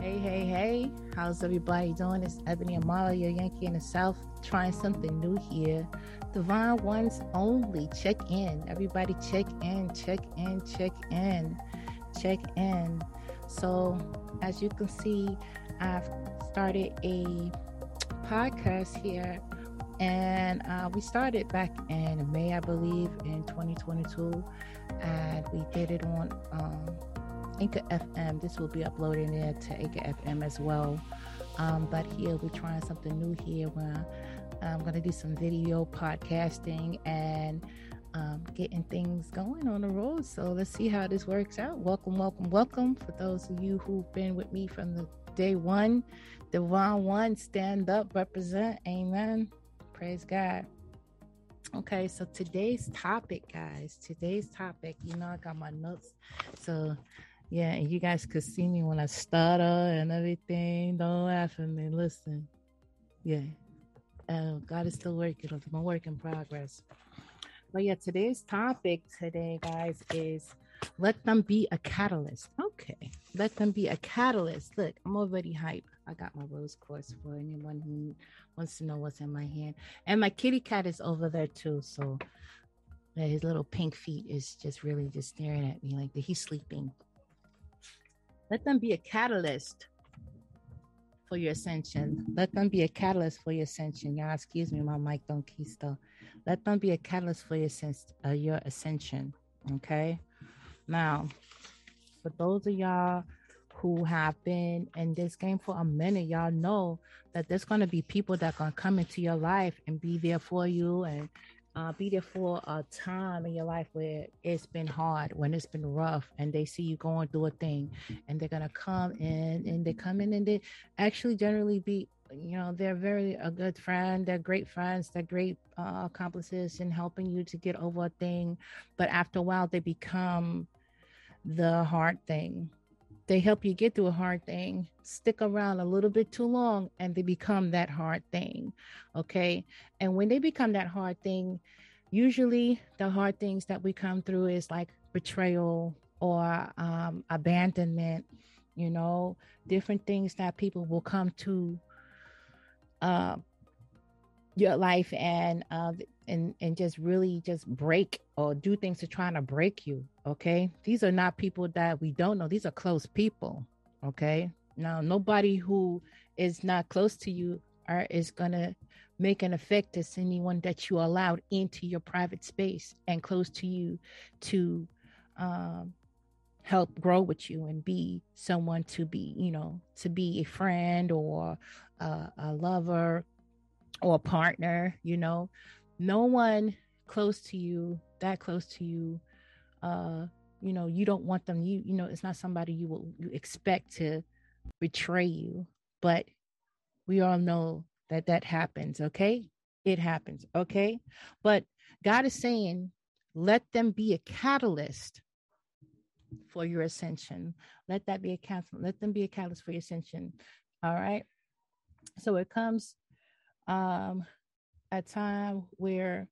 Hey, hey, hey. How's everybody doing? It's Ebony Amara, your Yankee in the South, trying something new here. Divine Ones only. Check in. Everybody check in, check in, check in, check in. So, as you can see, I've started a podcast here, and uh, we started back in May, I believe, in 2022, and we did it on. Um, Anchor FM. This will be uploading there to Anchor FM as well. Um, but here we're trying something new here where I'm going to do some video podcasting and um, getting things going on the road. So let's see how this works out. Welcome, welcome, welcome. For those of you who've been with me from the day one, Divine One, stand up, represent. Amen. Praise God. Okay, so today's topic, guys, today's topic, you know, I got my notes. So yeah, and you guys could see me when I stutter and everything. Don't laugh at me. Listen. Yeah. Uh, God is still working. It's my work in progress. But yeah, today's topic today, guys, is let them be a catalyst. Okay. Let them be a catalyst. Look, I'm already hype. I got my rose quartz for anyone who wants to know what's in my hand. And my kitty cat is over there too. So his little pink feet is just really just staring at me like he's sleeping. Let them be a catalyst for your ascension. Let them be a catalyst for your ascension. Y'all, excuse me, my mic don't key still. Let them be a catalyst for your uh, your ascension. Okay. Now, for those of y'all who have been in this game for a minute, y'all know that there's gonna be people that are gonna come into your life and be there for you and uh, be there for a time in your life where it's been hard, when it's been rough, and they see you going through a thing, and they're gonna come in, and they come in, and they actually generally be, you know, they're very a good friend, they're great friends, they're great uh, accomplices in helping you to get over a thing, but after a while, they become the hard thing they help you get through a hard thing, stick around a little bit too long, and they become that hard thing. Okay. And when they become that hard thing, usually the hard things that we come through is like betrayal or um, abandonment, you know, different things that people will come to uh, your life and uh, and and just really just break or do things to try to break you okay? These are not people that we don't know. These are close people okay? Now nobody who is not close to you are is gonna make an effect to anyone that you allowed into your private space and close to you to um, help grow with you and be someone to be you know to be a friend or a, a lover or a partner you know no one close to you that close to you uh you know you don't want them you you know it's not somebody you will you expect to betray you but we all know that that happens okay? It happens okay? But god is saying let them be a catalyst for your ascension. Let that be a catalyst let them be a catalyst for your ascension. All right? So it comes um a time where,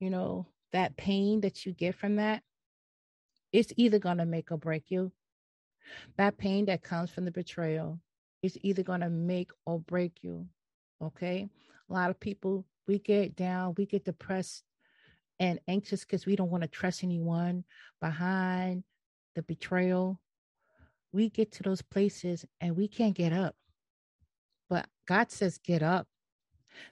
you know, that pain that you get from that, it's either going to make or break you. That pain that comes from the betrayal is either going to make or break you. Okay. A lot of people, we get down, we get depressed and anxious because we don't want to trust anyone behind the betrayal. We get to those places and we can't get up. But God says, get up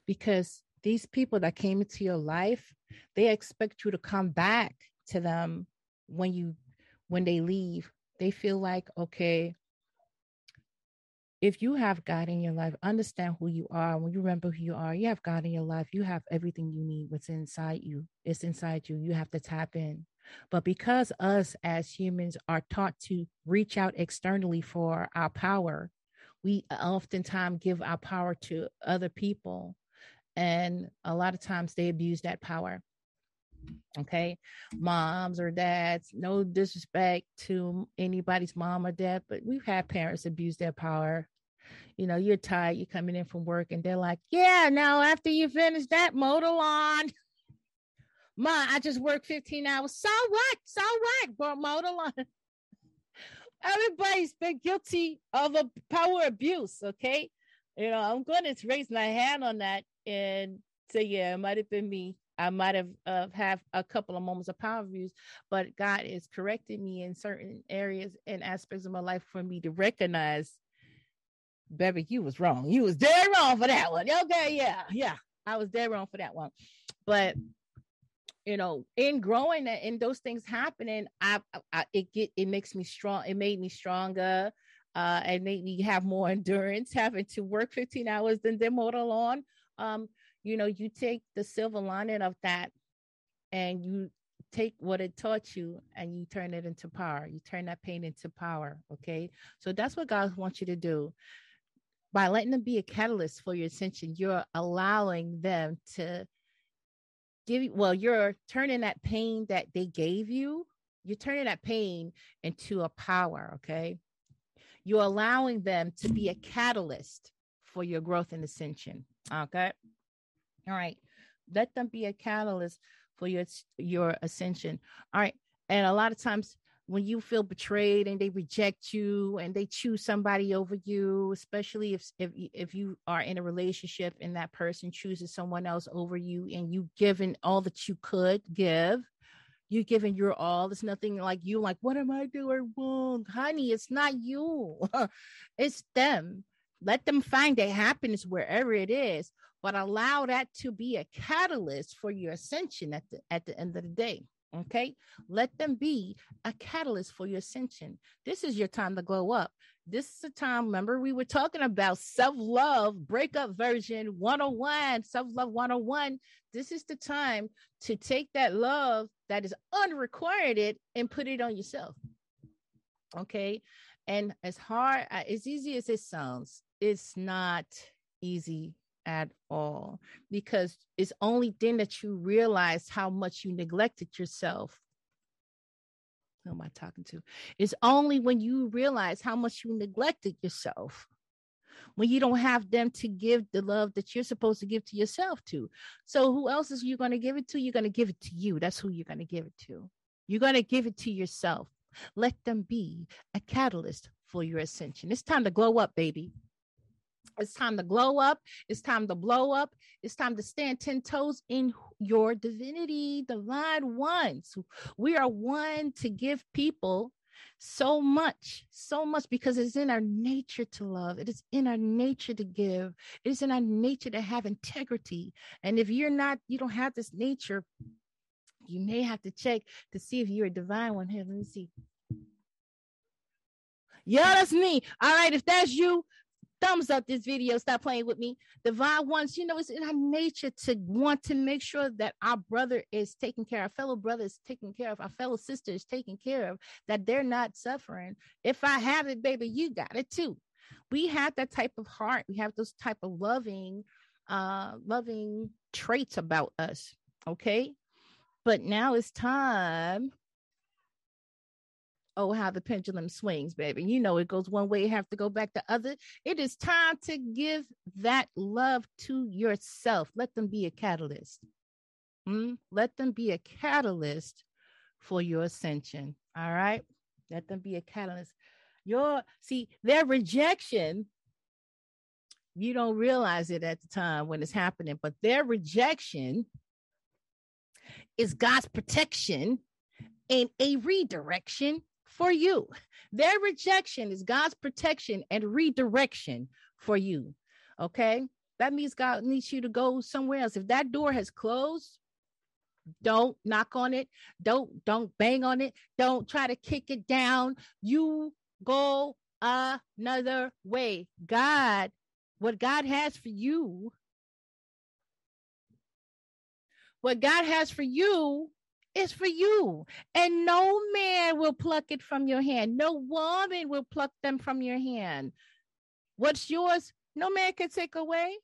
because these people that came into your life, they expect you to come back to them when you when they leave. They feel like, okay, if you have God in your life, understand who you are. When you remember who you are, you have God in your life. You have everything you need. What's inside you? It's inside you. You have to tap in. But because us as humans are taught to reach out externally for our power, we oftentimes give our power to other people and a lot of times they abuse that power okay? Moms or dads no disrespect to anybody's mom or dad but we've had parents abuse their power. You know you're tired you're coming in from work and they're like yeah now after you finish that mow the lawn ma i just worked 15 hours. So what? So what? But mow the lawn. Everybody's been guilty of a power abuse. Okay, you know, I'm going to raise my hand on that and say, yeah, it might have been me. I might have uh, have a couple of moments of power views, but God is correcting me in certain areas and aspects of my life for me to recognize, baby, you was wrong. You was dead wrong for that one. Okay, yeah, yeah, I was dead wrong for that one. But you know, in growing and those things happening, I, I it get it makes me strong. It made me stronger. Uh, and made me have more endurance, having to work 15 hours than them all on. Um, you know, you take the silver lining of that and you take what it taught you and you turn it into power. You turn that pain into power. Okay. So that's what God wants you to do. By letting them be a catalyst for your ascension, you're allowing them to give you, well, you're turning that pain that they gave you, you're turning that pain into a power. Okay. You're allowing them to be a catalyst for your growth and ascension. Okay. All right. Let them be a catalyst for your your ascension. All right. And a lot of times when you feel betrayed and they reject you and they choose somebody over you, especially if if if you are in a relationship and that person chooses someone else over you and you given all that you could give, you giving your all. It's nothing like you like, what am I doing wrong? Honey, it's not you. it's them. Let them find their happiness wherever it is but allow that to be a catalyst for your ascension at the at the end of the day okay? Let them be a catalyst for your ascension. This is your time to glow up. This is the time remember we were talking about self-love breakup version 101 self-love 101 this is the time to take that love that is unrequited and put it on yourself okay? And as hard uh, as easy as it sounds it's not easy at all because it's only then that you realize how much you neglected yourself. Who am I talking to? It's only when you realize how much you neglected yourself when you don't have them to give the love that you're supposed to give to yourself to. So who else is you going to give it to? You're going to give it to you. That's who you're going to give it to. You're going to give it to yourself. Let them be a catalyst for your ascension. It's time to glow up, baby. It's time to glow up. It's time to blow up. It's time to stand 10 toes in your divinity, divine ones. We are one to give people so much, so much because it's in our nature to love. It is in our nature to give. It is in our nature to have integrity. And if you're not, you don't have this nature, you may have to check to see if you're a divine one. Here, let me see. Yeah, that's me. All right, if that's you, thumbs up this video. Stop playing with me. Divine ones, you know, it's in our nature to want to make sure that our brother is taken care of, fellow brothers taken care of, our fellow sisters is taken care of, that they're not suffering. If I have it, baby, you got it too. We have that type of heart. We have those type of loving, uh, loving traits about us. Okay. But now it's time oh how the pendulum swings baby. You know it goes one way you have to go back the other. It is time to give that love to yourself. Let them be a catalyst. Mm? let them be a catalyst for your ascension. All right? Let them be a catalyst. Your see their rejection you don't realize it at the time when it's happening but their rejection is god's protection and a redirection for you. Their rejection is God's protection and redirection for you. Okay. That means God needs you to go somewhere else. If that door has closed, don't knock on it. Don't don't bang on it. Don't try to kick it down. You go another way. God, what God has for you, what God has for you is for you. And no man will pluck it from your hand. No woman will pluck them from your hand. What's yours, no man can take away.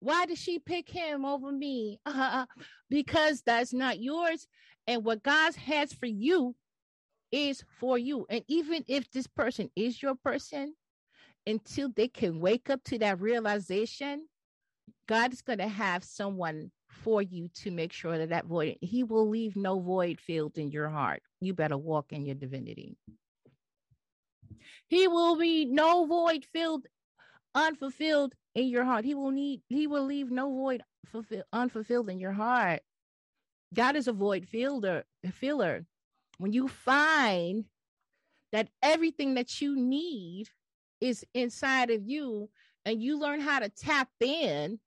Why did she pick him over me? Uh, because that's not yours. And what God has for you is for you. And even if this person is your person, until they can wake up to that realization, God is going to have someone for you to make sure that that void, he will leave no void filled in your heart. You better walk in your divinity. He will be no void filled, unfulfilled in your heart. He will need, he will leave no void fulfill, unfulfilled in your heart. God is a void filler, filler. When you find that everything that you need is inside of you, and you learn how to tap in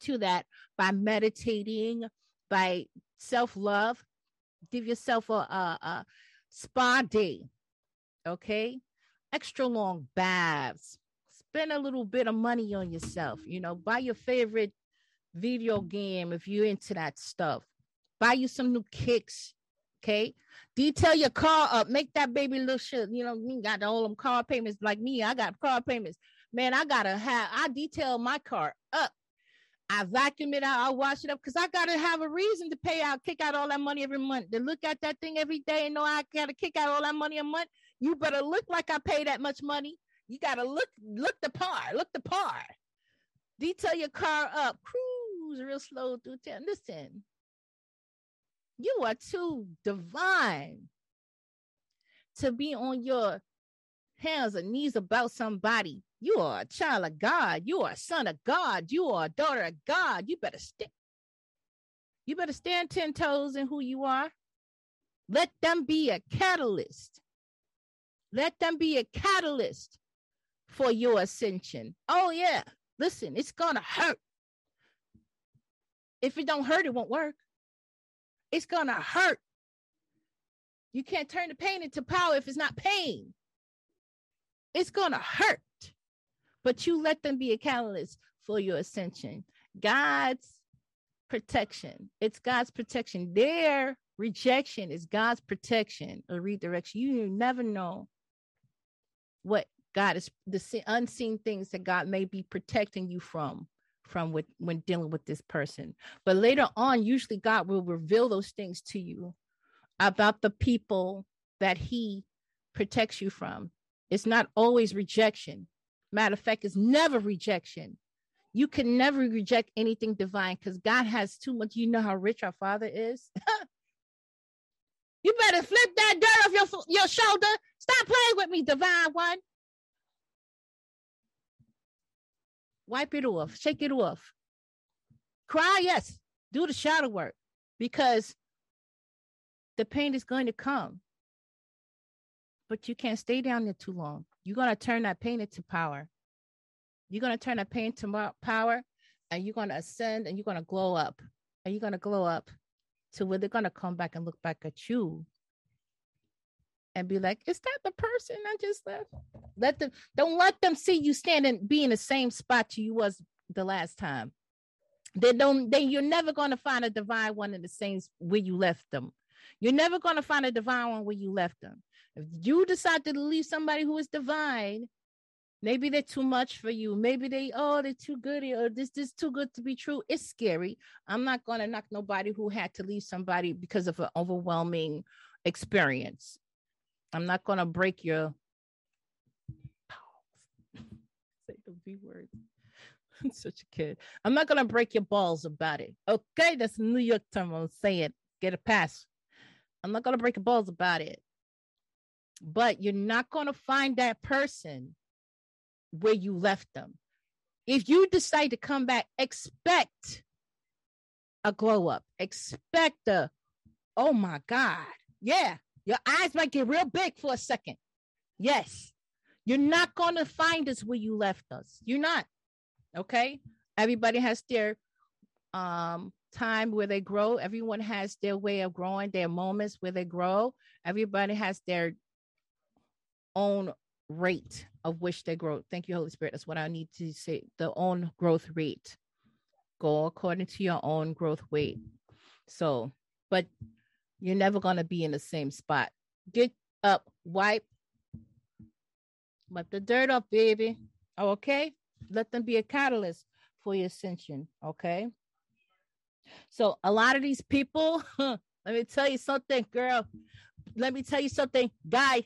to that by meditating, by self love, give yourself a, a, a spa day, okay? Extra long baths. Spend a little bit of money on yourself, you know, buy your favorite video game if you're into that stuff. Buy you some new kicks, okay? Detail your car up, make that baby look shit. You know, me got all them car payments like me. I got car payments. Man, I gotta have I detail my car up. I vacuum it out, I wash it up because I gotta have a reason to pay out, kick out all that money every month. To look at that thing every day and know I gotta kick out all that money a month. You better look like I pay that much money. You gotta look, look the par, look the par. Detail your car up, cruise real slow through town. Listen, you are too divine to be on your hands and knees about somebody. You are a child of God. You are a son of God. You are a daughter of God. You better stick. You better stand 10 toes in who you are. Let them be a catalyst. Let them be a catalyst for your ascension. Oh, yeah. Listen, it's going to hurt. If it don't hurt, it won't work. It's going to hurt. You can't turn the pain into power if it's not pain. It's going to hurt. But you let them be a catalyst for your ascension. God's protection. It's God's protection. Their rejection is God's protection or redirection. You never know what God is the unseen things that God may be protecting you from from with, when dealing with this person. But later on, usually God will reveal those things to you about the people that He protects you from. It's not always rejection. Matter of fact, it's never rejection. You can never reject anything divine because God has too much. You know how rich our Father is. you better flip that dirt off your, your shoulder. Stop playing with me, divine one. Wipe it off, shake it off. Cry, yes. Do the shadow work because the pain is going to come. But you can't stay down there too long. You're going to turn that pain into power. You're going to turn that pain to power and you're going to ascend and you're going to glow up. And you're going to glow up to where they're going to come back and look back at you and be like, is that the person I just left? Let them don't let them see you standing be in the same spot you was the last time. They don't then you're never gonna find a divine one in the same where you left them. You're never gonna find a divine one where you left them. If you decide to leave somebody who is divine, maybe they're too much for you. Maybe they, oh, they're too good, or this, this too good to be true. It's scary. I'm not gonna knock nobody who had to leave somebody because of an overwhelming experience. I'm not gonna break your say the B word. I'm such a kid. I'm not gonna break your balls about it. Okay, that's New York term. I'm saying it. get a pass. I'm not gonna break your balls about it. But you're not gonna find that person where you left them. If you decide to come back, expect a glow up. Expect a, oh my God. Yeah, your eyes might get real big for a second. Yes. You're not going to find us where you left us. You're not. Okay. Everybody has their um, time where they grow. Everyone has their way of growing, their moments where they grow. Everybody has their own rate of which they grow. Thank you, Holy Spirit. That's what I need to say. The own growth rate. Go according to your own growth rate. So, but you're never going to be in the same spot. Get up, wipe, wipe the dirt off, baby. Oh, okay? Let them be a catalyst for your ascension. Okay? So, a lot of these people, let me tell you something, girl. Let me tell you something, guy.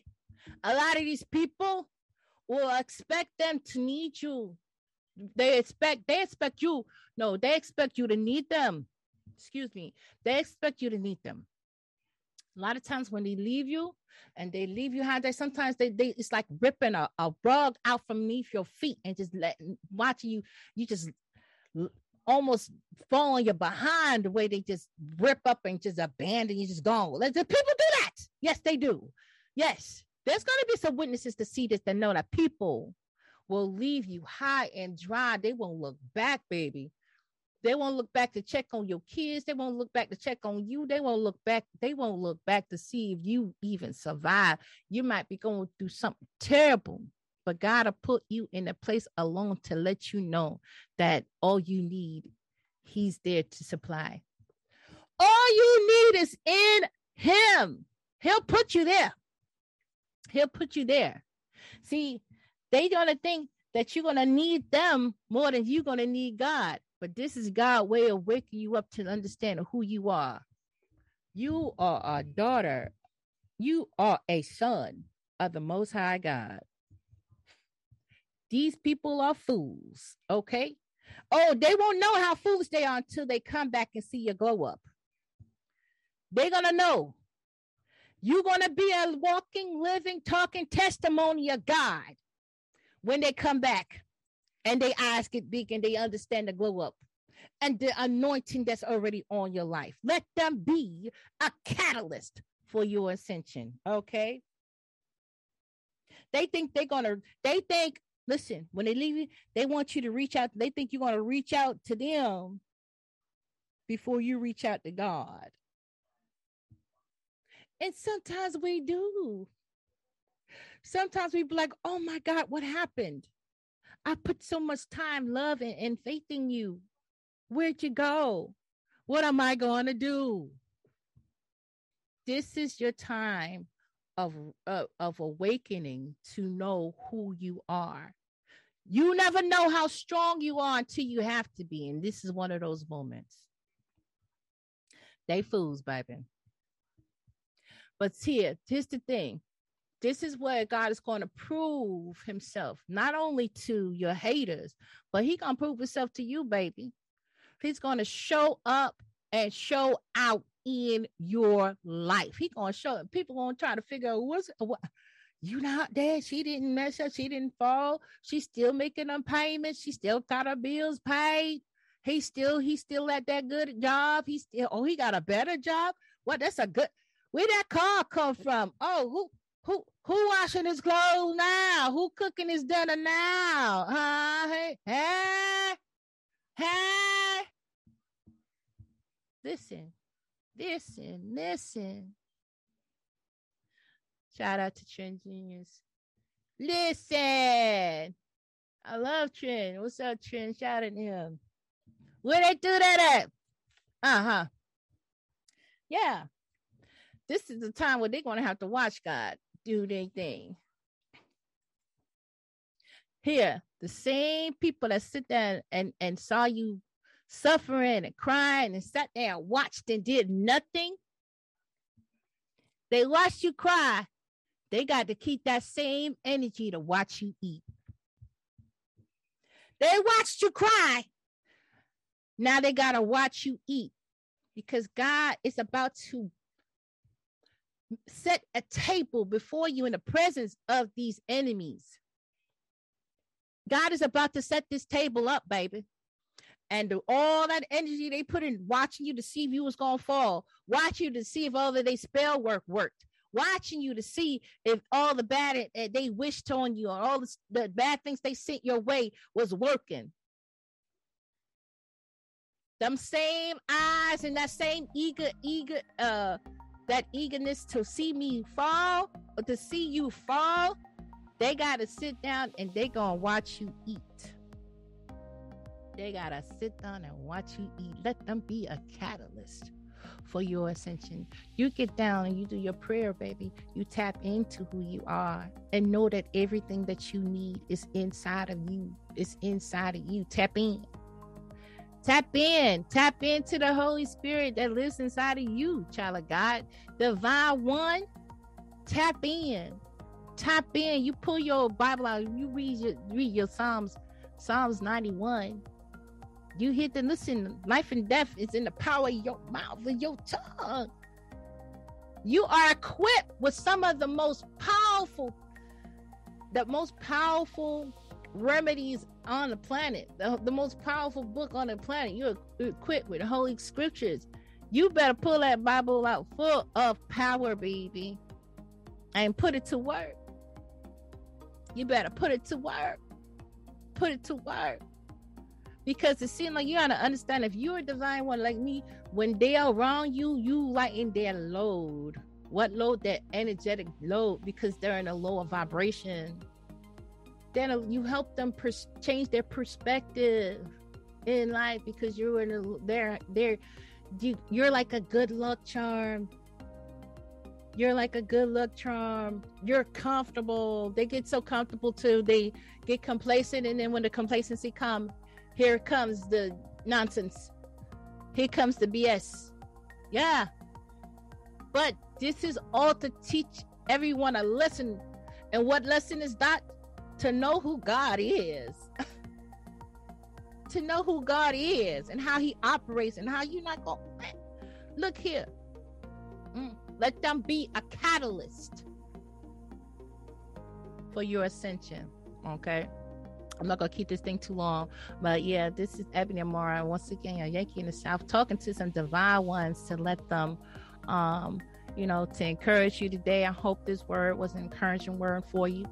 A lot of these people will expect them to need you. They expect they expect you. No, they expect you to need them. Excuse me. They expect you to need them. A lot of times when they leave you, and they leave you high. They sometimes they, they it's like ripping a, a rug out from beneath your feet and just letting watching you, you just almost fall on your behind the way they just rip up and just abandon you, just gone. The people do that. Yes, they do. Yes, there's going to be some witnesses to see this that know that people will leave you high and dry. They won't look back, baby. They won't look back to check on your kids. They won't look back to check on you. They won't look back. They won't look back to see if you even survive. You might be going through something terrible, but God will put you in a place alone to let you know that all you need, He's there to supply. All you need is in Him. He'll put you there. He'll put you there. See, they're gonna think that you're gonna need them more than you're gonna need God. But this is God' way of waking you up to understand who you are. You are a daughter. You are a son of the Most High God. These people are fools, okay? Oh, they won't know how foolish they are until they come back and see your glow up. They're going to know. You're going to be a walking, living, talking testimony of God when they come back and their eyes get big and they understand the glow up and the anointing that's already on your life. Let them be a catalyst for your ascension. Okay. They think they're gonna, they think, listen, when they leave you, they want you to reach out, they think you're gonna reach out to them before you reach out to God. And sometimes we do. Sometimes we be like, oh my God, what happened? I put so much time, love, and, and faith in you. Where'd you go? What am I going to do? This is your time of, uh, of awakening to know who you are. You never know how strong you are until you have to be. And this is one of those moments. They fools, baby. But here, here's the thing this is where God is going to prove himself, not only to your haters, but he going to prove himself to you, baby. He's going to show up and show out in your life. He going to show it. People going to try to figure out what's what. You not there. She didn't mess up. She didn't fall. She's still making them payments. She still got her bills paid. He still, he still at that good job. He still, oh, he got a better job. What? That's a good. Where that car come from? Oh, who who who washing his clothes now? Who cooking his dinner now? Huh? Hey, hey, hey. Listen, listen, listen. Shout out to Trend Genius. Listen. I love Trend. What's up, Trend? Shout out to him. Where they do that at? Uh-huh. Yeah. This is the time where they're gonna have to watch God do their thing. Here, the same people that sit there and, and saw you suffering and crying and sat there and watched and did nothing. They watched you cry. They got to keep that same energy to watch you eat. They watched you cry. Now they got to watch you eat because God is about to set a table before you in the presence of these enemies. God is about to set this table up, baby. And all that energy they put in watching you to see if you was gonna fall, watching you to see if all of their spell work worked, watching you to see if all the bad uh, they wished on you or all the, the bad things they sent your way was working. Them same eyes and that same eager, eager, uh, that eagerness to see me fall or to see you fall, they got to sit down and they to watch you eat. They got to sit down and watch you eat. Let them be a catalyst for your ascension. You get down and you do your prayer, baby. You tap into who you are and know that everything that you need is inside of you. It's inside of you. Tap in. Tap in, tap into the Holy Spirit that lives inside of you, child of God. Divine one, tap in. Tap in. You pull your Bible out, you read your read your Psalms, Psalms 91. You hit the listen, life and death is in the power of your mouth and your tongue. You are equipped with some of the most powerful, the most powerful remedies on the planet, the, the most powerful book on the planet. You're equipped with holy scriptures. You better pull that Bible out full of power, baby, and put it to work. You better put it to work. Put it to work. Because it seems like you gotta understand if you're a divine one like me, when they are around you, you lighten their load. What load? That energetic load because they're in a lower vibration then you help them pers- change their perspective in life because you're in they're you, you're like a good luck charm. You're like a good luck charm. You're comfortable. They get so comfortable too. They get complacent and then when the complacency come here comes the nonsense. Here comes the bs yeah. But this is all to teach everyone a lesson. And what lesson is that to know who God is. to know who God is and how he operates and how you're not going look here. Mm. Let them be a catalyst for your ascension. Okay. I'm not gonna keep this thing too long, but yeah, this is Ebony Amara. Once again, a Yankee in the South, talking to some divine ones to let them, um, you know, to encourage you today. I hope this word was an encouraging word for you.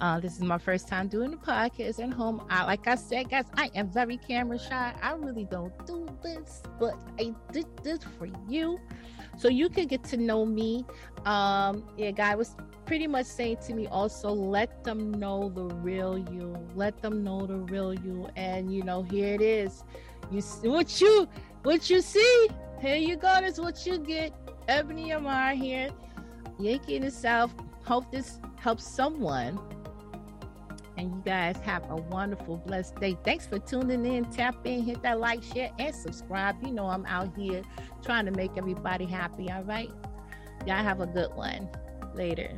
Uh, this is my first time doing the podcast at home. I, like I said, guys, I am very camera shy. I really don't do this, but I did this for you, so you can get to know me. Um, yeah, guy was pretty much saying to me also, let them know the real you. Let them know the real you, and you know, here it is. You see what you what you see. Here you go. That's what you get. Ebony Amar here, Yankee in the South. Hope this helps someone and you guys have a wonderful, blessed day. Thanks for tuning in. Tap in, hit that like, share, and subscribe. You know, I'm out here trying to make everybody happy. All right. Y'all have a good one. Later.